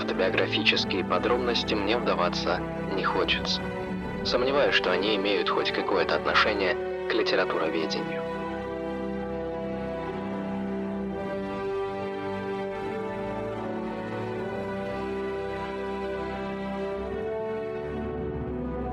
автобиографические подробности мне вдаваться не хочется. Сомневаюсь, что они имеют хоть какое-то отношение к литературоведению.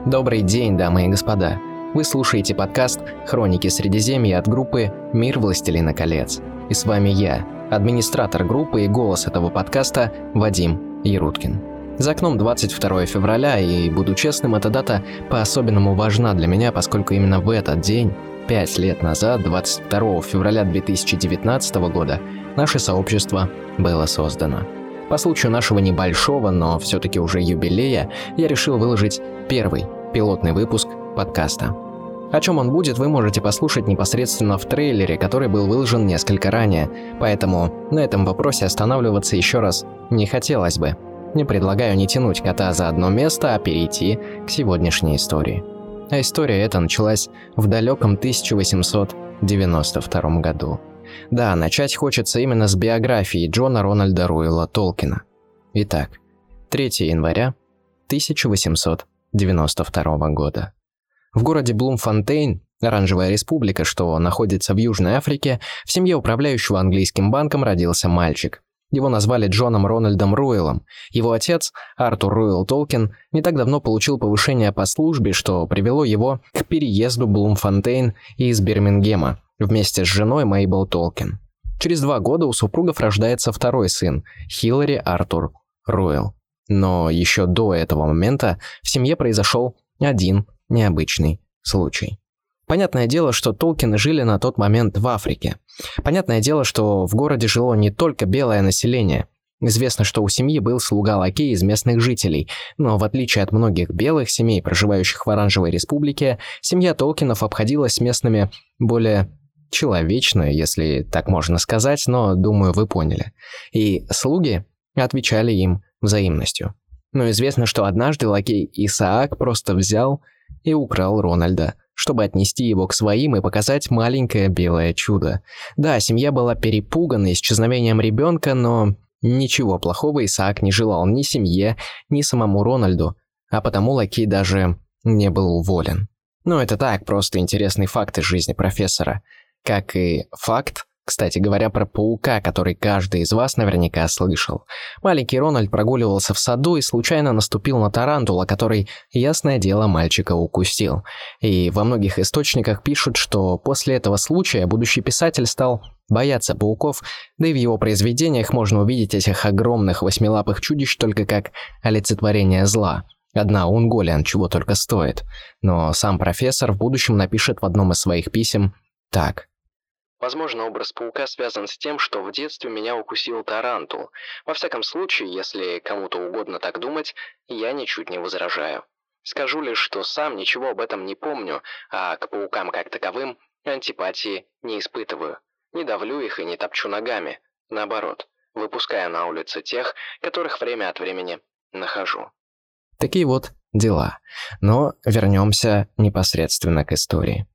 Добрый день, дамы и господа. Вы слушаете подкаст «Хроники Средиземья» от группы «Мир Властелина колец». И с вами я, администратор группы и голос этого подкаста Вадим Яруткин. За окном 22 февраля, и, буду честным, эта дата по-особенному важна для меня, поскольку именно в этот день, пять лет назад, 22 февраля 2019 года, наше сообщество было создано. По случаю нашего небольшого, но все-таки уже юбилея, я решил выложить первый пилотный выпуск подкаста. О чем он будет, вы можете послушать непосредственно в трейлере, который был выложен несколько ранее, поэтому на этом вопросе останавливаться еще раз не хотелось бы. Не предлагаю не тянуть кота за одно место, а перейти к сегодняшней истории. А история эта началась в далеком 1892 году. Да, начать хочется именно с биографии Джона Рональда Руэлла Толкина. Итак, 3 января 1892 года. В городе Блумфонтейн, Оранжевая республика, что находится в Южной Африке, в семье управляющего английским банком родился мальчик. Его назвали Джоном Рональдом Руэллом. Его отец, Артур Руэлл Толкин, не так давно получил повышение по службе, что привело его к переезду Блумфонтейн из Бирмингема вместе с женой Мейбл Толкин. Через два года у супругов рождается второй сын, Хиллари Артур Руэлл. Но еще до этого момента в семье произошел один необычный случай. Понятное дело, что Толкины жили на тот момент в Африке. Понятное дело, что в городе жило не только белое население. Известно, что у семьи был слуга-лакей из местных жителей, но в отличие от многих белых семей, проживающих в Оранжевой Республике, семья Толкинов обходилась с местными более человечно, если так можно сказать, но, думаю, вы поняли. И слуги отвечали им взаимностью. Но известно, что однажды лакей Исаак просто взял и украл Рональда, чтобы отнести его к своим и показать маленькое белое чудо. Да, семья была перепугана исчезновением ребенка, но ничего плохого Исаак не желал ни семье, ни самому Рональду, а потому Лакей даже не был уволен. Но это так, просто интересный факт из жизни профессора. Как и факт, кстати говоря, про паука, который каждый из вас наверняка слышал. Маленький Рональд прогуливался в саду и случайно наступил на тарантула, который, ясное дело, мальчика укусил. И во многих источниках пишут, что после этого случая будущий писатель стал бояться пауков, да и в его произведениях можно увидеть этих огромных восьмилапых чудищ только как олицетворение зла. Одна Унголиан чего только стоит. Но сам профессор в будущем напишет в одном из своих писем так – Возможно, образ паука связан с тем, что в детстве меня укусил тарантул. Во всяком случае, если кому-то угодно так думать, я ничуть не возражаю. Скажу лишь, что сам ничего об этом не помню, а к паукам как таковым антипатии не испытываю. Не давлю их и не топчу ногами. Наоборот, выпуская на улицы тех, которых время от времени нахожу. Такие вот дела. Но вернемся непосредственно к истории.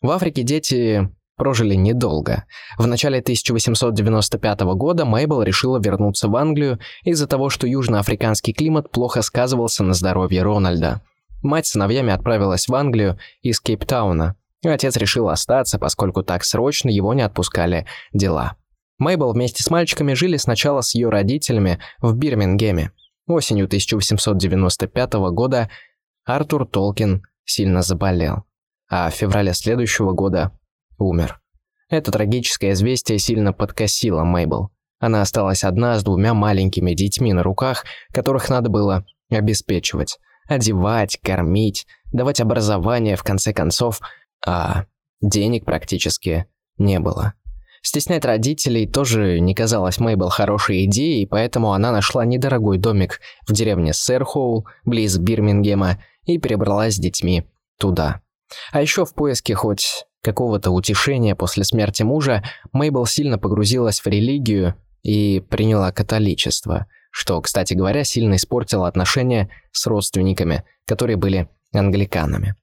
В Африке дети прожили недолго. В начале 1895 года Мейбл решила вернуться в Англию из-за того, что южноафриканский климат плохо сказывался на здоровье Рональда. Мать с сыновьями отправилась в Англию из Кейптауна. Отец решил остаться, поскольку так срочно его не отпускали дела. Мейбл вместе с мальчиками жили сначала с ее родителями в Бирмингеме. Осенью 1895 года Артур Толкин сильно заболел, а в феврале следующего года умер. Это трагическое известие сильно подкосило Мейбл. Она осталась одна с двумя маленькими детьми на руках, которых надо было обеспечивать, одевать, кормить, давать образование, в конце концов, а денег практически не было. Стеснять родителей тоже не казалось Мейбл хорошей идеей, поэтому она нашла недорогой домик в деревне Сэрхоул, близ Бирмингема, и перебралась с детьми туда. А еще в поиске хоть какого-то утешения после смерти мужа, Мейбл сильно погрузилась в религию и приняла католичество, что, кстати говоря, сильно испортило отношения с родственниками, которые были англиканами.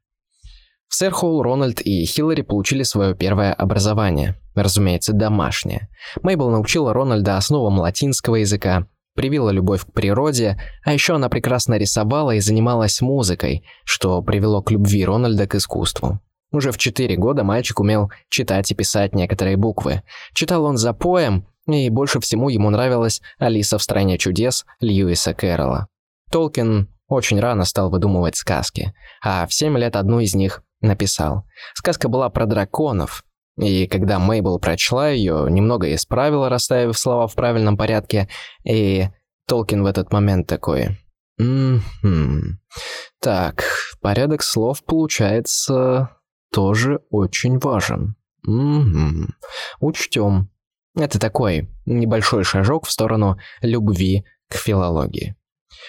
В Сэрхоул Рональд и Хиллари получили свое первое образование, разумеется, домашнее. Мейбл научила Рональда основам латинского языка, привила любовь к природе, а еще она прекрасно рисовала и занималась музыкой, что привело к любви Рональда к искусству. Уже в 4 года мальчик умел читать и писать некоторые буквы. Читал он за поем, и больше всему ему нравилась «Алиса в стране чудес» Льюиса Кэрролла. Толкин очень рано стал выдумывать сказки, а в 7 лет одну из них написал. Сказка была про драконов, и когда Мейбл прочла ее, немного исправила, расставив слова в правильном порядке, и Толкин в этот момент такой... «М-м-м. Так, порядок слов получается тоже очень важен. Угу. Учтем. Это такой небольшой шажок в сторону любви к филологии.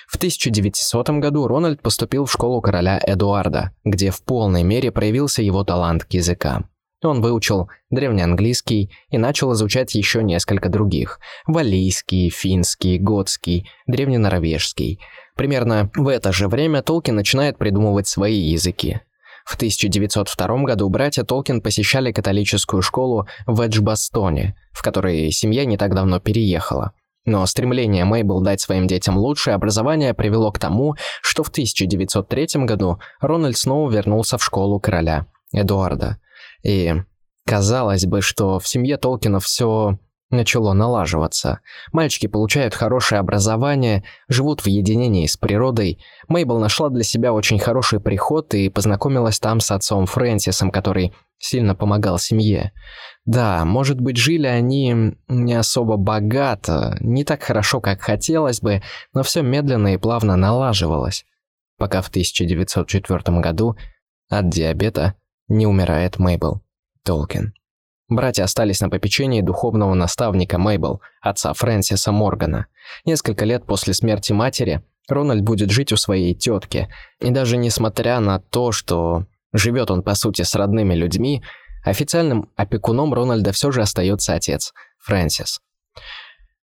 В 1900 году Рональд поступил в школу короля Эдуарда, где в полной мере проявился его талант к языкам. Он выучил древнеанглийский и начал изучать еще несколько других – валийский, финский, готский, древненорвежский. Примерно в это же время Толкин начинает придумывать свои языки. В 1902 году братья Толкин посещали католическую школу в Эджбастоне, в которой семья не так давно переехала. Но стремление Мейбл дать своим детям лучшее образование привело к тому, что в 1903 году Рональд снова вернулся в школу короля Эдуарда. И казалось бы, что в семье Толкина все начало налаживаться. Мальчики получают хорошее образование, живут в единении с природой. Мейбл нашла для себя очень хороший приход и познакомилась там с отцом Фрэнсисом, который сильно помогал семье. Да, может быть, жили они не особо богато, не так хорошо, как хотелось бы, но все медленно и плавно налаживалось, пока в 1904 году от диабета не умирает Мейбл Толкин. Братья остались на попечении духовного наставника Мейбл, отца Фрэнсиса Моргана. Несколько лет после смерти матери Рональд будет жить у своей тетки, и даже несмотря на то, что живет он по сути с родными людьми, официальным опекуном Рональда все же остается отец, Фрэнсис.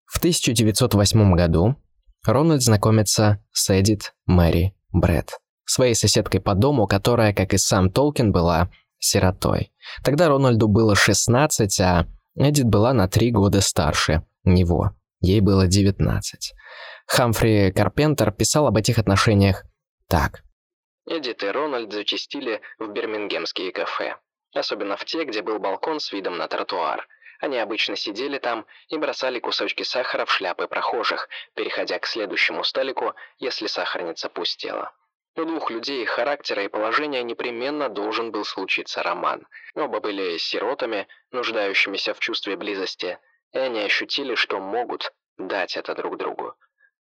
В 1908 году Рональд знакомится с Эдит Мэри Брэд, своей соседкой по дому, которая, как и сам Толкин, была сиротой. Тогда Рональду было 16, а Эдит была на 3 года старше него. Ей было 19. Хамфри Карпентер писал об этих отношениях так. Эдит и Рональд зачастили в бирмингемские кафе. Особенно в те, где был балкон с видом на тротуар. Они обычно сидели там и бросали кусочки сахара в шляпы прохожих, переходя к следующему столику, если сахарница пустела. У двух людей характера и положения непременно должен был случиться роман. Оба были сиротами, нуждающимися в чувстве близости, и они ощутили, что могут дать это друг другу.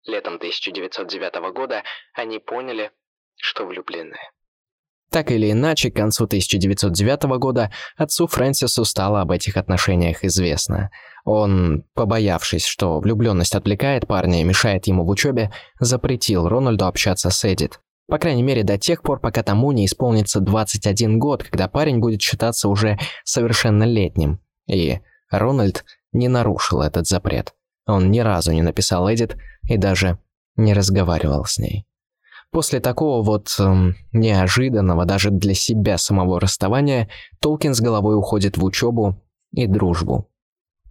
Летом 1909 года они поняли, что влюблены. Так или иначе, к концу 1909 года отцу Фрэнсису стало об этих отношениях известно. Он, побоявшись, что влюбленность отвлекает парня и мешает ему в учебе, запретил Рональду общаться с Эдит. По крайней мере, до тех пор, пока тому не исполнится 21 год, когда парень будет считаться уже совершеннолетним. И Рональд не нарушил этот запрет. Он ни разу не написал Эдит и даже не разговаривал с ней. После такого вот эм, неожиданного даже для себя самого расставания Толкин с головой уходит в учебу и дружбу.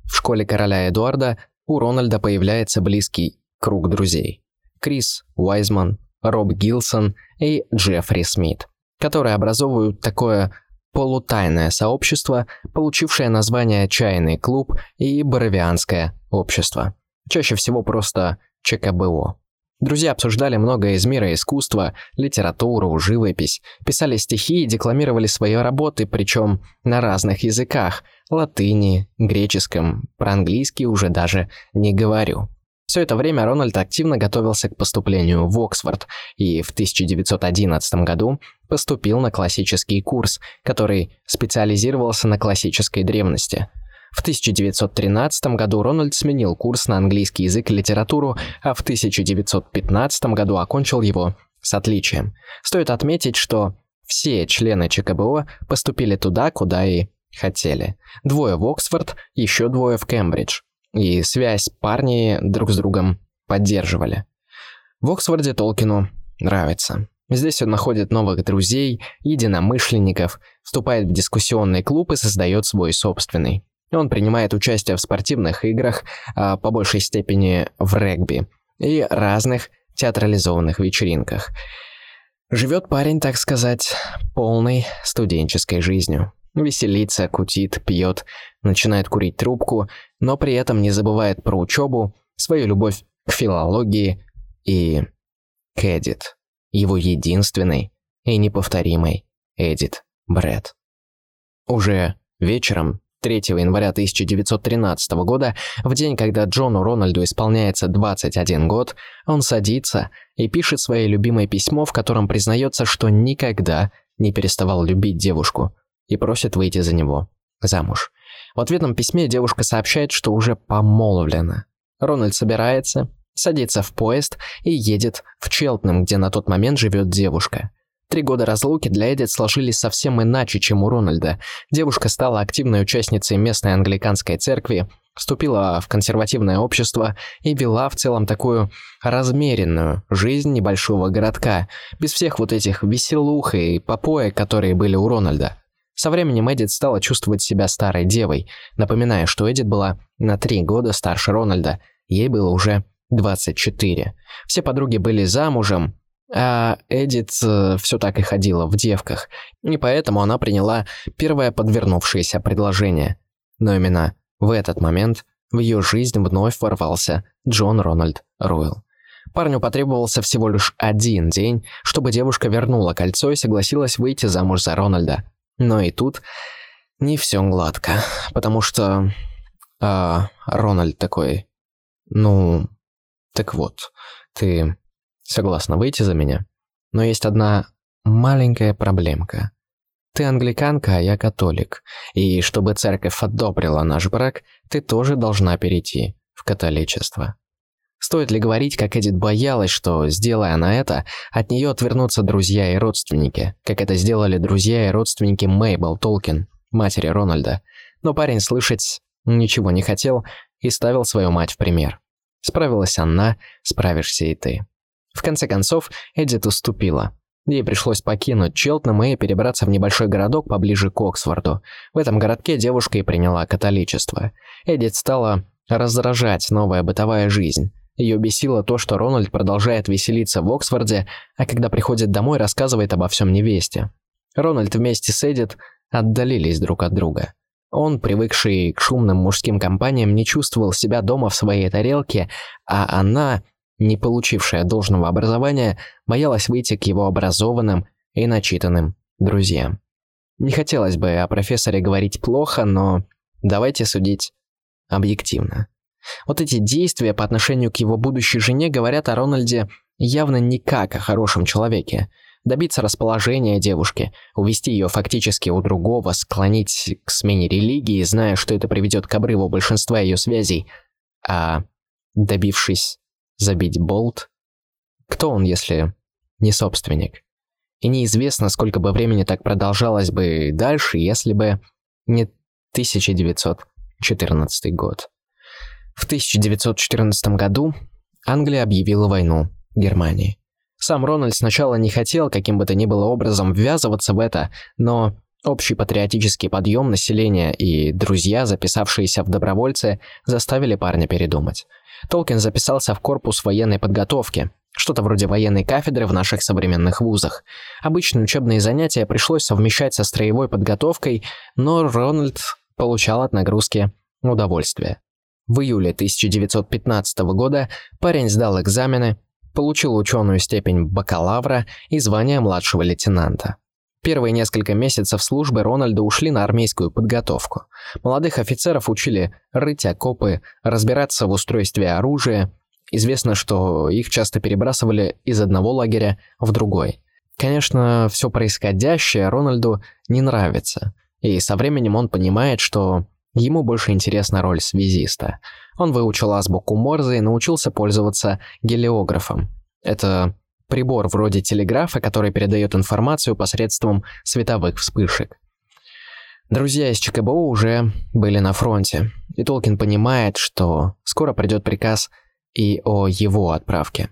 В школе короля Эдуарда у Рональда появляется близкий круг друзей. Крис Уайзман, Роб Гилсон и Джеффри Смит, которые образовывают такое полутайное сообщество, получившее название «Чайный клуб» и «Боровианское общество». Чаще всего просто ЧКБО. Друзья обсуждали многое из мира искусства, литературу, живопись, писали стихи и декламировали свои работы, причем на разных языках – латыни, греческом, про английский уже даже не говорю. Все это время Рональд активно готовился к поступлению в Оксфорд и в 1911 году поступил на классический курс, который специализировался на классической древности. В 1913 году Рональд сменил курс на английский язык и литературу, а в 1915 году окончил его с отличием. Стоит отметить, что все члены ЧКБО поступили туда, куда и хотели. Двое в Оксфорд, еще двое в Кембридж и связь парни друг с другом поддерживали. В Оксфорде Толкину нравится. Здесь он находит новых друзей, единомышленников, вступает в дискуссионный клуб и создает свой собственный. Он принимает участие в спортивных играх, а по большей степени в регби. и разных театрализованных вечеринках. Живет парень, так сказать, полной студенческой жизнью. Веселится, кутит, пьет, начинает курить трубку, но при этом не забывает про учебу, свою любовь к филологии и к Эдит, его единственной и неповторимой Эдит Брэд. Уже вечером 3 января 1913 года, в день, когда Джону Рональду исполняется 21 год, он садится и пишет свое любимое письмо, в котором признается, что никогда не переставал любить девушку и просит выйти за него замуж. В ответном письме девушка сообщает, что уже помолвлена. Рональд собирается, садится в поезд и едет в Челтнем, где на тот момент живет девушка. Три года разлуки для Эдит сложились совсем иначе, чем у Рональда. Девушка стала активной участницей местной англиканской церкви, вступила в консервативное общество и вела в целом такую размеренную жизнь небольшого городка, без всех вот этих веселух и попоек, которые были у Рональда. Со временем Эдит стала чувствовать себя старой девой, напоминая, что Эдит была на три года старше Рональда, ей было уже 24. Все подруги были замужем, а Эдит э, все так и ходила в девках, и поэтому она приняла первое подвернувшееся предложение. Но именно в этот момент в ее жизнь вновь ворвался Джон Рональд Ройл. Парню потребовался всего лишь один день, чтобы девушка вернула кольцо и согласилась выйти замуж за Рональда. Но и тут не все гладко, потому что... А, Рональд такой... Ну... Так вот, ты согласна выйти за меня. Но есть одна маленькая проблемка. Ты англиканка, а я католик. И чтобы церковь одобрила наш брак, ты тоже должна перейти в католичество. Стоит ли говорить, как Эдит боялась, что, сделая она это, от нее отвернутся друзья и родственники, как это сделали друзья и родственники Мейбл Толкин, матери Рональда. Но парень слышать ничего не хотел и ставил свою мать в пример. Справилась она, справишься и ты. В конце концов, Эдит уступила. Ей пришлось покинуть Челтнем и перебраться в небольшой городок поближе к Оксфорду. В этом городке девушка и приняла католичество. Эдит стала раздражать новая бытовая жизнь. Ее бесило то, что Рональд продолжает веселиться в Оксфорде, а когда приходит домой, рассказывает обо всем невесте. Рональд вместе с Эдит отдалились друг от друга. Он, привыкший к шумным мужским компаниям, не чувствовал себя дома в своей тарелке, а она не получившая должного образования, боялась выйти к его образованным и начитанным друзьям. Не хотелось бы о профессоре говорить плохо, но давайте судить объективно. Вот эти действия по отношению к его будущей жене говорят о Рональде явно не как о хорошем человеке. Добиться расположения девушки, увести ее фактически у другого, склонить к смене религии, зная, что это приведет к обрыву большинства ее связей, а добившись забить болт? Кто он, если не собственник? И неизвестно, сколько бы времени так продолжалось бы дальше, если бы не 1914 год. В 1914 году Англия объявила войну Германии. Сам Рональд сначала не хотел каким бы то ни было образом ввязываться в это, но общий патриотический подъем населения и друзья, записавшиеся в добровольцы, заставили парня передумать. Толкин записался в корпус военной подготовки, что-то вроде военной кафедры в наших современных вузах. Обычные учебные занятия пришлось совмещать со строевой подготовкой, но Рональд получал от нагрузки удовольствие. В июле 1915 года парень сдал экзамены, получил ученую степень бакалавра и звание младшего лейтенанта. Первые несколько месяцев службы Рональда ушли на армейскую подготовку. Молодых офицеров учили рыть окопы, разбираться в устройстве оружия. Известно, что их часто перебрасывали из одного лагеря в другой. Конечно, все происходящее Рональду не нравится. И со временем он понимает, что ему больше интересна роль связиста. Он выучил азбуку Морзе и научился пользоваться гелиографом. Это прибор вроде телеграфа, который передает информацию посредством световых вспышек. Друзья из ЧКБО уже были на фронте, и Толкин понимает, что скоро придет приказ и о его отправке.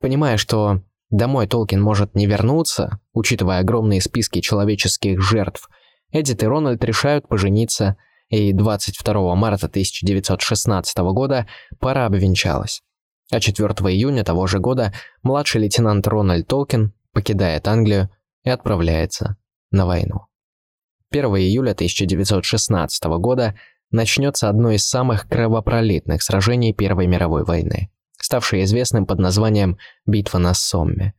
Понимая, что домой Толкин может не вернуться, учитывая огромные списки человеческих жертв, Эдит и Рональд решают пожениться, и 22 марта 1916 года пара обвенчалась. А 4 июня того же года младший лейтенант Рональд Толкин покидает Англию и отправляется на войну. 1 июля 1916 года начнется одно из самых кровопролитных сражений Первой мировой войны, ставшее известным под названием «Битва на Сомме».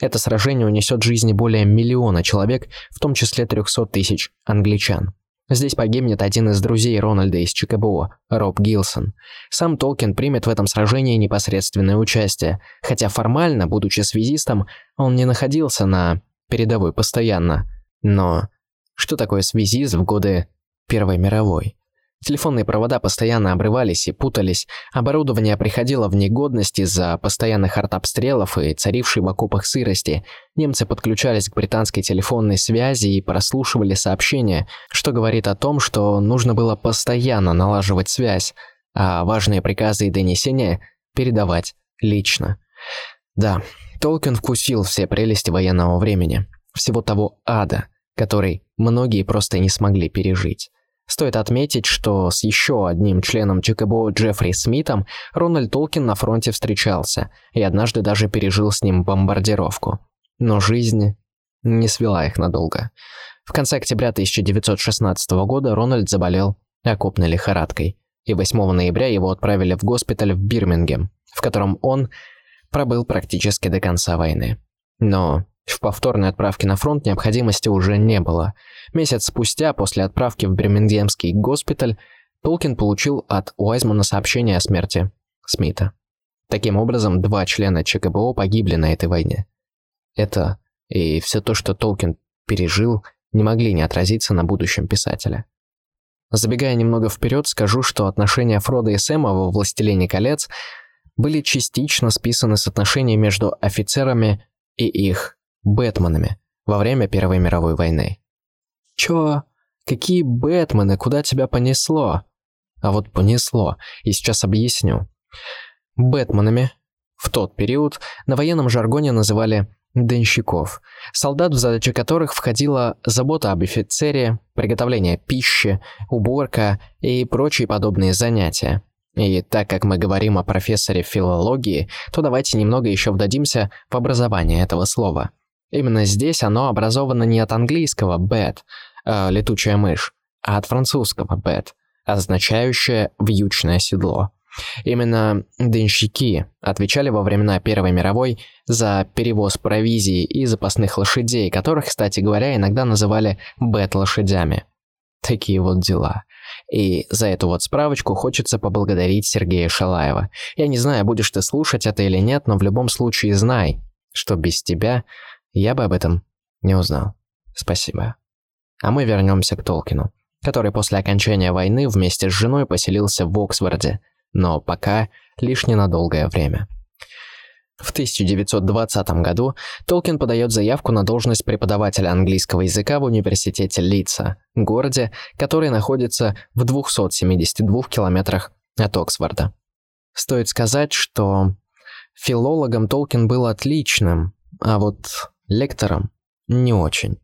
Это сражение унесет жизни более миллиона человек, в том числе 300 тысяч англичан. Здесь погибнет один из друзей Рональда из ЧКБО, Роб Гилсон. Сам Толкин примет в этом сражении непосредственное участие, хотя формально, будучи связистом, он не находился на передовой постоянно. Но что такое связист в годы Первой мировой? Телефонные провода постоянно обрывались и путались, оборудование приходило в негодность из-за постоянных артобстрелов и царившей в окопах сырости. Немцы подключались к британской телефонной связи и прослушивали сообщения, что говорит о том, что нужно было постоянно налаживать связь, а важные приказы и донесения передавать лично. Да, Толкин вкусил все прелести военного времени, всего того ада, который многие просто не смогли пережить. Стоит отметить, что с еще одним членом ЧКБО Джеффри Смитом Рональд Толкин на фронте встречался и однажды даже пережил с ним бомбардировку. Но жизнь не свела их надолго. В конце октября 1916 года Рональд заболел окопной лихорадкой, и 8 ноября его отправили в госпиталь в Бирмингем, в котором он пробыл практически до конца войны. Но в повторной отправке на фронт необходимости уже не было. Месяц спустя, после отправки в Бирмингемский госпиталь, Толкин получил от Уайзмана сообщение о смерти Смита. Таким образом, два члена ЧКБО погибли на этой войне. Это и все то, что Толкин пережил, не могли не отразиться на будущем писателя. Забегая немного вперед, скажу, что отношения Фрода и Сэма во «Властелине колец» были частично списаны с отношений между офицерами и их Бэтменами во время Первой мировой войны. Чё? Какие Бэтмены? Куда тебя понесло? А вот понесло, и сейчас объясню. Бэтменами в тот период на военном жаргоне называли денщиков, солдат, в задачи которых входила забота об офицере, приготовление пищи, уборка и прочие подобные занятия. И так как мы говорим о профессоре филологии, то давайте немного еще вдадимся в образование этого слова. Именно здесь оно образовано не от английского bed, э, летучая мышь, а от французского bed, означающее вьючное седло. Именно денщики отвечали во времена Первой мировой за перевоз провизии и запасных лошадей, которых, кстати говоря, иногда называли бет-лошадями. Такие вот дела. И за эту вот справочку хочется поблагодарить Сергея Шалаева. Я не знаю, будешь ты слушать это или нет, но в любом случае знай, что без тебя я бы об этом не узнал. Спасибо. А мы вернемся к Толкину, который после окончания войны вместе с женой поселился в Оксфорде, но пока лишь ненадолгое время. В 1920 году Толкин подает заявку на должность преподавателя английского языка в университете Лидса, городе, который находится в 272 километрах от Оксфорда. Стоит сказать, что филологом Толкин был отличным, а вот лектором не очень.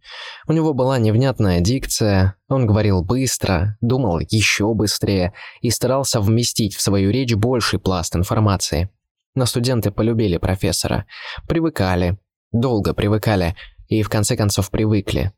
У него была невнятная дикция, он говорил быстро, думал еще быстрее и старался вместить в свою речь больший пласт информации. Но студенты полюбили профессора, привыкали, долго привыкали и в конце концов привыкли.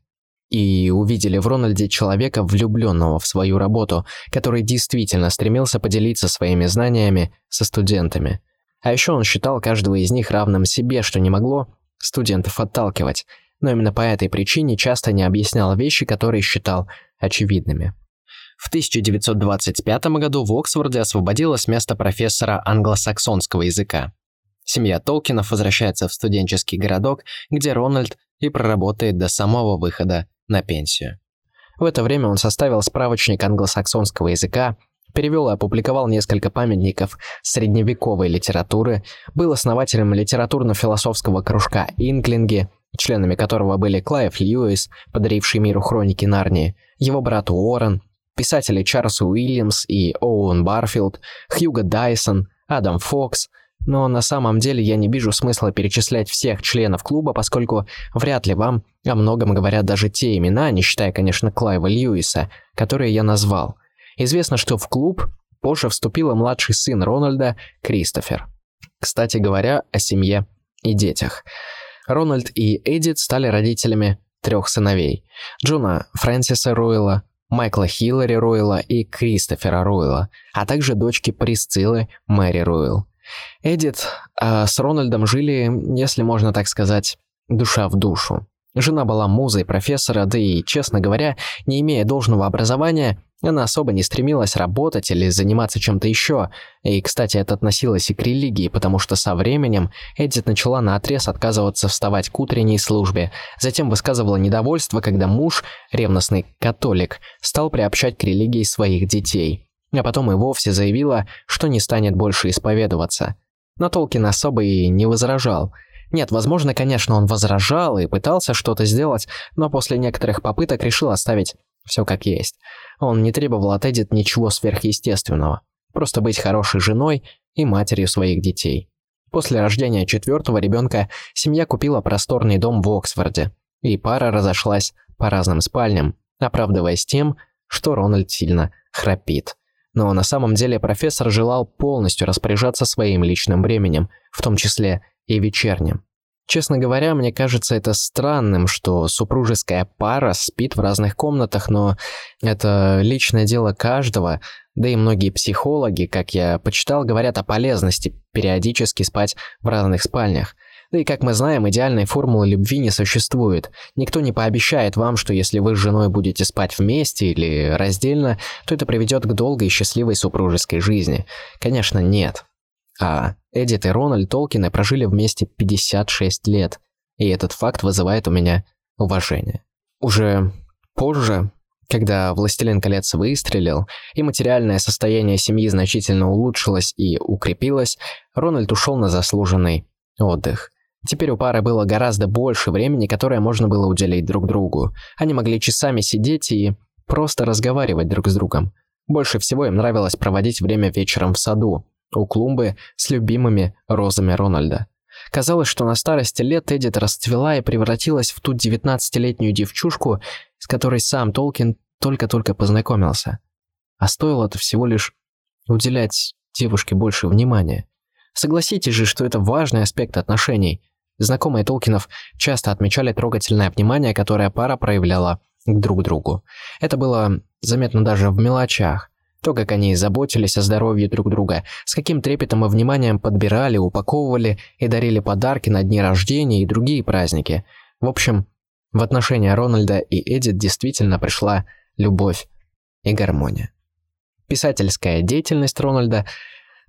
И увидели в Рональде человека, влюбленного в свою работу, который действительно стремился поделиться своими знаниями со студентами. А еще он считал каждого из них равным себе, что не могло студентов отталкивать, но именно по этой причине часто не объяснял вещи, которые считал очевидными. В 1925 году в Оксфорде освободилось место профессора англосаксонского языка. Семья Толкинов возвращается в студенческий городок, где Рональд и проработает до самого выхода на пенсию. В это время он составил справочник англосаксонского языка, перевел и опубликовал несколько памятников средневековой литературы, был основателем литературно-философского кружка «Инклинги», членами которого были Клайв Льюис, подаривший миру хроники Нарнии, его брат Уоррен, писатели Чарльз Уильямс и Оуэн Барфилд, Хьюго Дайсон, Адам Фокс, но на самом деле я не вижу смысла перечислять всех членов клуба, поскольку вряд ли вам о многом говорят даже те имена, не считая, конечно, Клайва Льюиса, которые я назвал – Известно, что в клуб позже вступил младший сын Рональда Кристофер. Кстати говоря, о семье и детях. Рональд и Эдит стали родителями трех сыновей. Джона Фрэнсиса Ройла, Майкла Хиллари Ройла и Кристофера Ройла, а также дочки Присциллы Мэри Ройл. Эдит э, с Рональдом жили, если можно так сказать, душа в душу. Жена была музой профессора, да и, честно говоря, не имея должного образования, она особо не стремилась работать или заниматься чем-то еще. И, кстати, это относилось и к религии, потому что со временем Эдит начала наотрез отказываться вставать к утренней службе. Затем высказывала недовольство, когда муж, ревностный католик, стал приобщать к религии своих детей. А потом и вовсе заявила, что не станет больше исповедоваться. Но Толкин особо и не возражал – нет, возможно, конечно, он возражал и пытался что-то сделать, но после некоторых попыток решил оставить все как есть. Он не требовал от Эдит ничего сверхъестественного. Просто быть хорошей женой и матерью своих детей. После рождения четвертого ребенка семья купила просторный дом в Оксфорде, и пара разошлась по разным спальням, оправдываясь тем, что Рональд сильно храпит. Но на самом деле профессор желал полностью распоряжаться своим личным временем, в том числе и вечерним. Честно говоря, мне кажется это странным, что супружеская пара спит в разных комнатах, но это личное дело каждого, да и многие психологи, как я почитал, говорят о полезности периодически спать в разных спальнях. Да и как мы знаем, идеальной формулы любви не существует. Никто не пообещает вам, что если вы с женой будете спать вместе или раздельно, то это приведет к долгой и счастливой супружеской жизни. Конечно, нет. А Эдит и Рональд Толкины прожили вместе 56 лет, и этот факт вызывает у меня уважение. Уже позже, когда «Властелин колец» выстрелил, и материальное состояние семьи значительно улучшилось и укрепилось, Рональд ушел на заслуженный отдых. Теперь у пары было гораздо больше времени, которое можно было уделить друг другу. Они могли часами сидеть и просто разговаривать друг с другом. Больше всего им нравилось проводить время вечером в саду, у клумбы с любимыми розами Рональда. Казалось, что на старости лет Эдит расцвела и превратилась в ту 19-летнюю девчушку, с которой сам Толкин только-только познакомился. А стоило это всего лишь уделять девушке больше внимания. Согласитесь же, что это важный аспект отношений. Знакомые Толкинов часто отмечали трогательное внимание, которое пара проявляла друг другу. Это было заметно даже в мелочах. То, как они заботились о здоровье друг друга, с каким трепетом и вниманием подбирали, упаковывали и дарили подарки на дни рождения и другие праздники. В общем, в отношения Рональда и Эдит действительно пришла любовь и гармония. Писательская деятельность Рональда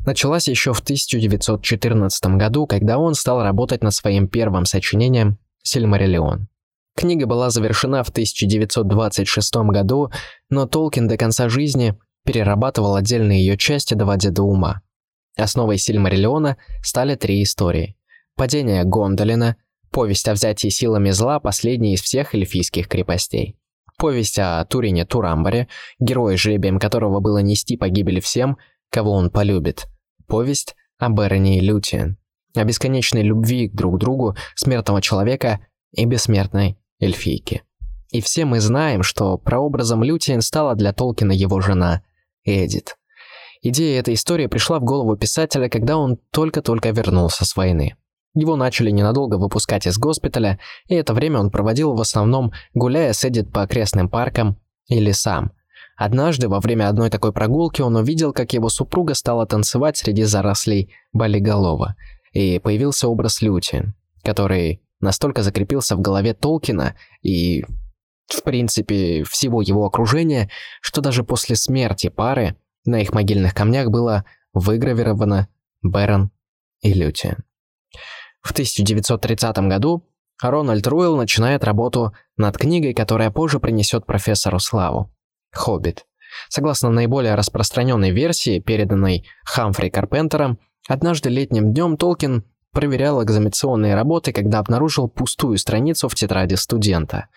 началась еще в 1914 году, когда он стал работать над своим первым сочинением «Сильмариллион». Книга была завершена в 1926 году, но Толкин до конца жизни перерабатывал отдельные ее части, доводя до ума. Основой Сильмариллиона стали три истории. Падение Гондолина, повесть о взятии силами зла последней из всех эльфийских крепостей. Повесть о Турине Турамбаре, герое, жребием которого было нести погибель всем, кого он полюбит. Повесть о Бероне и Лютиен, о бесконечной любви друг другу смертного человека и бессмертной эльфийки. И все мы знаем, что прообразом Лютиен стала для Толкина его жена Эдит. Идея этой истории пришла в голову писателя, когда он только-только вернулся с войны. Его начали ненадолго выпускать из госпиталя, и это время он проводил в основном, гуляя с Эдит по окрестным паркам и лесам. Однажды, во время одной такой прогулки, он увидел, как его супруга стала танцевать среди зарослей болиголова, и появился образ Лютин, который настолько закрепился в голове Толкина и в принципе, всего его окружения, что даже после смерти пары на их могильных камнях было выгравировано Бэрон и Люти. В 1930 году Рональд Руэлл начинает работу над книгой, которая позже принесет профессору славу – «Хоббит». Согласно наиболее распространенной версии, переданной Хамфри Карпентером, однажды летним днем Толкин проверял экзаменационные работы, когда обнаружил пустую страницу в тетради студента.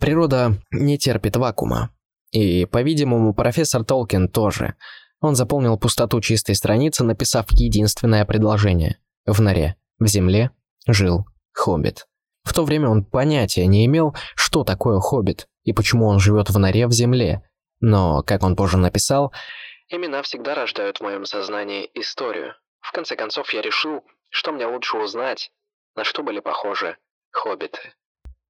Природа не терпит вакуума. И, по-видимому, профессор Толкин тоже. Он заполнил пустоту чистой страницы, написав единственное предложение. В норе, в земле, жил хоббит. В то время он понятия не имел, что такое хоббит и почему он живет в норе в земле. Но, как он позже написал, «Имена всегда рождают в моем сознании историю, В конце концов, я решил, что мне лучше узнать, на что были похожи хоббиты.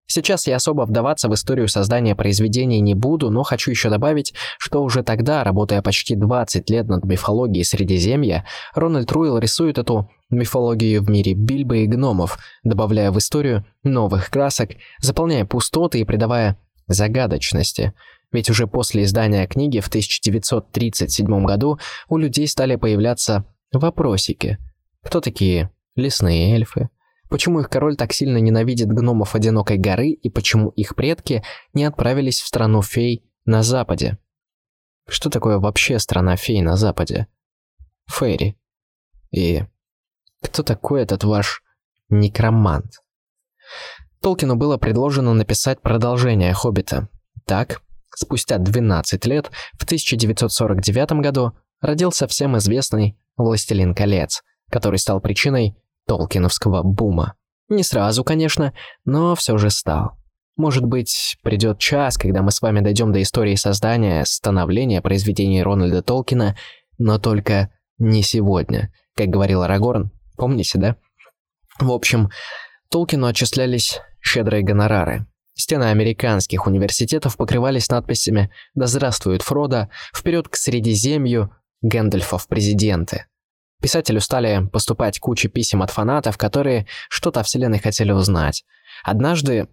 Сейчас я особо вдаваться в историю создания произведений не буду, но хочу еще добавить, что уже тогда, работая почти 20 лет над мифологией Средиземья, Рональд Руэлл рисует эту мифологию в мире Бильбо и гномов, добавляя в историю новых красок, заполняя пустоты и придавая загадочности. Ведь уже после издания книги в 1937 году у людей стали появляться вопросики. Кто такие лесные эльфы? Почему их король так сильно ненавидит гномов Одинокой горы и почему их предки не отправились в страну фей на западе? Что такое вообще страна фей на западе? Фейри. И кто такой этот ваш некромант? Толкину было предложено написать продолжение «Хоббита». Так, спустя 12 лет, в 1949 году, родился всем известный «Властелин колец», который стал причиной толкиновского бума. Не сразу, конечно, но все же стал. Может быть, придет час, когда мы с вами дойдем до истории создания, становления произведений Рональда Толкина, но только не сегодня, как говорил Арагорн, помните, да? В общем, Толкину отчислялись щедрые гонорары. Стены американских университетов покрывались надписями «Да здравствует Фродо», «Вперед к Средиземью», «Гэндальфов президенты». Писателю стали поступать куча писем от фанатов, которые что-то о вселенной хотели узнать. Однажды,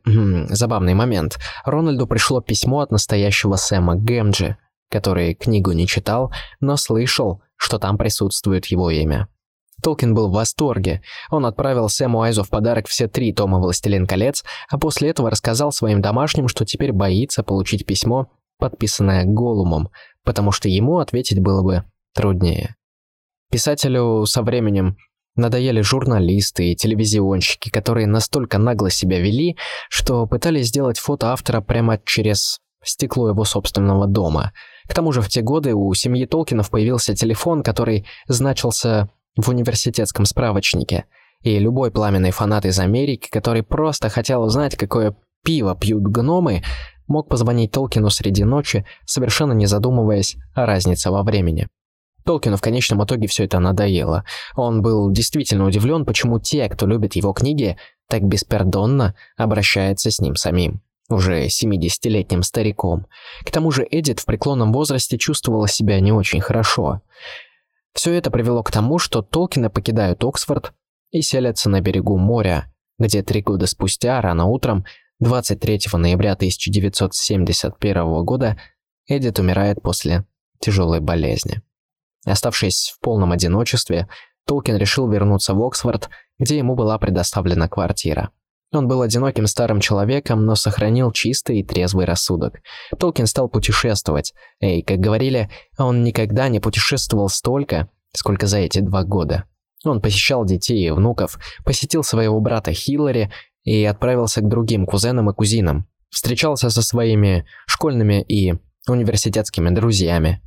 забавный момент, Рональду пришло письмо от настоящего Сэма Гэмджи, который книгу не читал, но слышал, что там присутствует его имя. Толкин был в восторге. Он отправил Сэму Айзу в подарок все три тома «Властелин колец», а после этого рассказал своим домашним, что теперь боится получить письмо, подписанное Голумом, потому что ему ответить было бы труднее. Писателю со временем надоели журналисты и телевизионщики, которые настолько нагло себя вели, что пытались сделать фото автора прямо через стекло его собственного дома. К тому же в те годы у семьи Толкинов появился телефон, который значился в университетском справочнике, и любой пламенный фанат из Америки, который просто хотел узнать, какое пиво пьют гномы, мог позвонить Толкину среди ночи, совершенно не задумываясь о разнице во времени. Толкину в конечном итоге все это надоело. Он был действительно удивлен, почему те, кто любит его книги, так беспердонно обращаются с ним самим, уже 70-летним стариком. К тому же Эдит в преклонном возрасте чувствовала себя не очень хорошо. Все это привело к тому, что Толкины покидают Оксфорд и селятся на берегу моря, где три года спустя, рано утром, 23 ноября 1971 года, Эдит умирает после тяжелой болезни. Оставшись в полном одиночестве, Толкин решил вернуться в Оксфорд, где ему была предоставлена квартира. Он был одиноким старым человеком, но сохранил чистый и трезвый рассудок. Толкин стал путешествовать, и, как говорили, он никогда не путешествовал столько, сколько за эти два года. Он посещал детей и внуков, посетил своего брата Хиллари и отправился к другим кузенам и кузинам. Встречался со своими школьными и университетскими друзьями.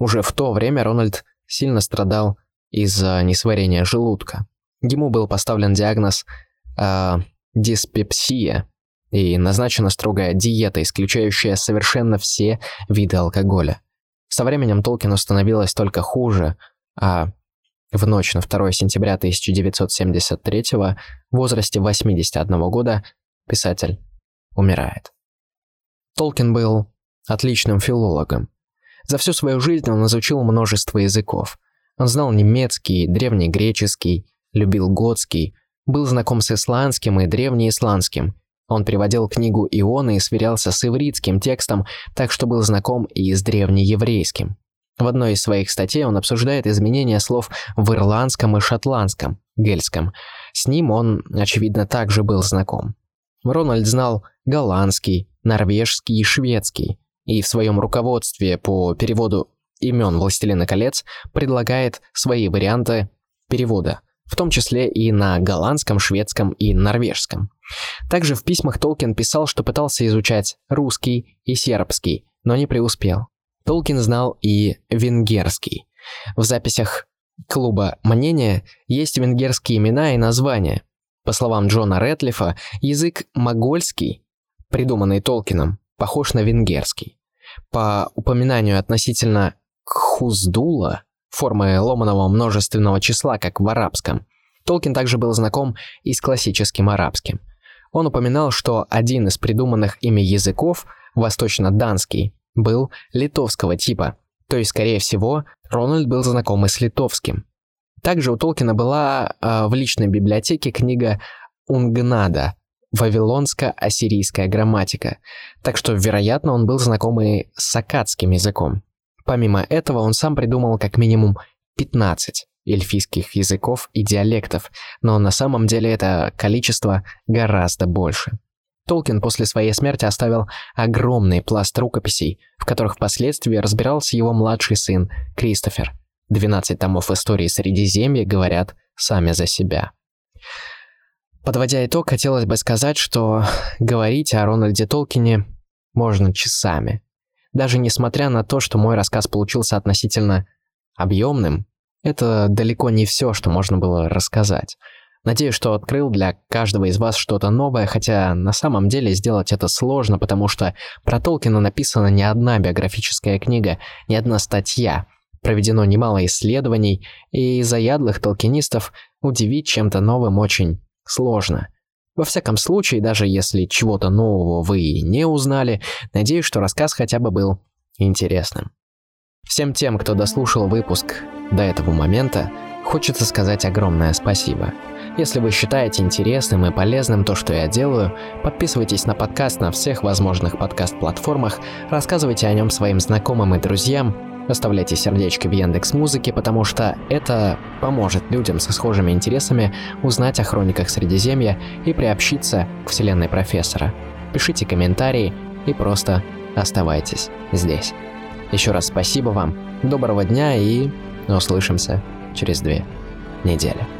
Уже в то время Рональд сильно страдал из-за несварения желудка. Ему был поставлен диагноз э, диспепсия и назначена строгая диета, исключающая совершенно все виды алкоголя. Со временем Толкину становилось только хуже, а в ночь на 2 сентября 1973 в возрасте 81 года писатель умирает. Толкин был отличным филологом. За всю свою жизнь он изучил множество языков. Он знал немецкий, древнегреческий, любил готский, был знаком с исландским и древнеисландским. Он переводил книгу Ионы и сверялся с ивритским текстом, так что был знаком и с древнееврейским. В одной из своих статей он обсуждает изменения слов в ирландском и шотландском, гельском. С ним он, очевидно, также был знаком. Рональд знал голландский, норвежский и шведский и в своем руководстве по переводу имен «Властелина колец» предлагает свои варианты перевода, в том числе и на голландском, шведском и норвежском. Также в письмах Толкин писал, что пытался изучать русский и сербский, но не преуспел. Толкин знал и венгерский. В записях клуба «Мнение» есть венгерские имена и названия. По словам Джона Рэтлифа, язык могольский, придуманный Толкином, похож на венгерский. По упоминанию относительно Кхуздула, формы ломаного множественного числа, как в арабском. Толкин также был знаком и с классическим арабским. Он упоминал, что один из придуманных ими языков, восточно-данский, был литовского типа, то есть, скорее всего, Рональд был знаком и с литовским. Также у Толкина была э, в личной библиотеке книга Унгнада «Вавилонско-ассирийская грамматика», так что, вероятно, он был знаком и с акадским языком. Помимо этого, он сам придумал как минимум 15 эльфийских языков и диалектов, но на самом деле это количество гораздо больше. Толкин после своей смерти оставил огромный пласт рукописей, в которых впоследствии разбирался его младший сын Кристофер. 12 томов истории Средиземья говорят сами за себя. Подводя итог, хотелось бы сказать, что говорить о Рональде Толкине можно часами. Даже несмотря на то, что мой рассказ получился относительно объемным, это далеко не все, что можно было рассказать. Надеюсь, что открыл для каждого из вас что-то новое, хотя на самом деле сделать это сложно, потому что про Толкина написана не одна биографическая книга, не одна статья. Проведено немало исследований, и заядлых толкинистов удивить чем-то новым очень сложно. Во всяком случае, даже если чего-то нового вы и не узнали, надеюсь, что рассказ хотя бы был интересным. Всем тем, кто дослушал выпуск до этого момента, хочется сказать огромное спасибо. Если вы считаете интересным и полезным то, что я делаю, подписывайтесь на подкаст на всех возможных подкаст-платформах, рассказывайте о нем своим знакомым и друзьям, оставляйте сердечки в Яндекс Музыке, потому что это поможет людям со схожими интересами узнать о хрониках Средиземья и приобщиться к вселенной профессора. Пишите комментарии и просто оставайтесь здесь. Еще раз спасибо вам, доброго дня и услышимся через две недели.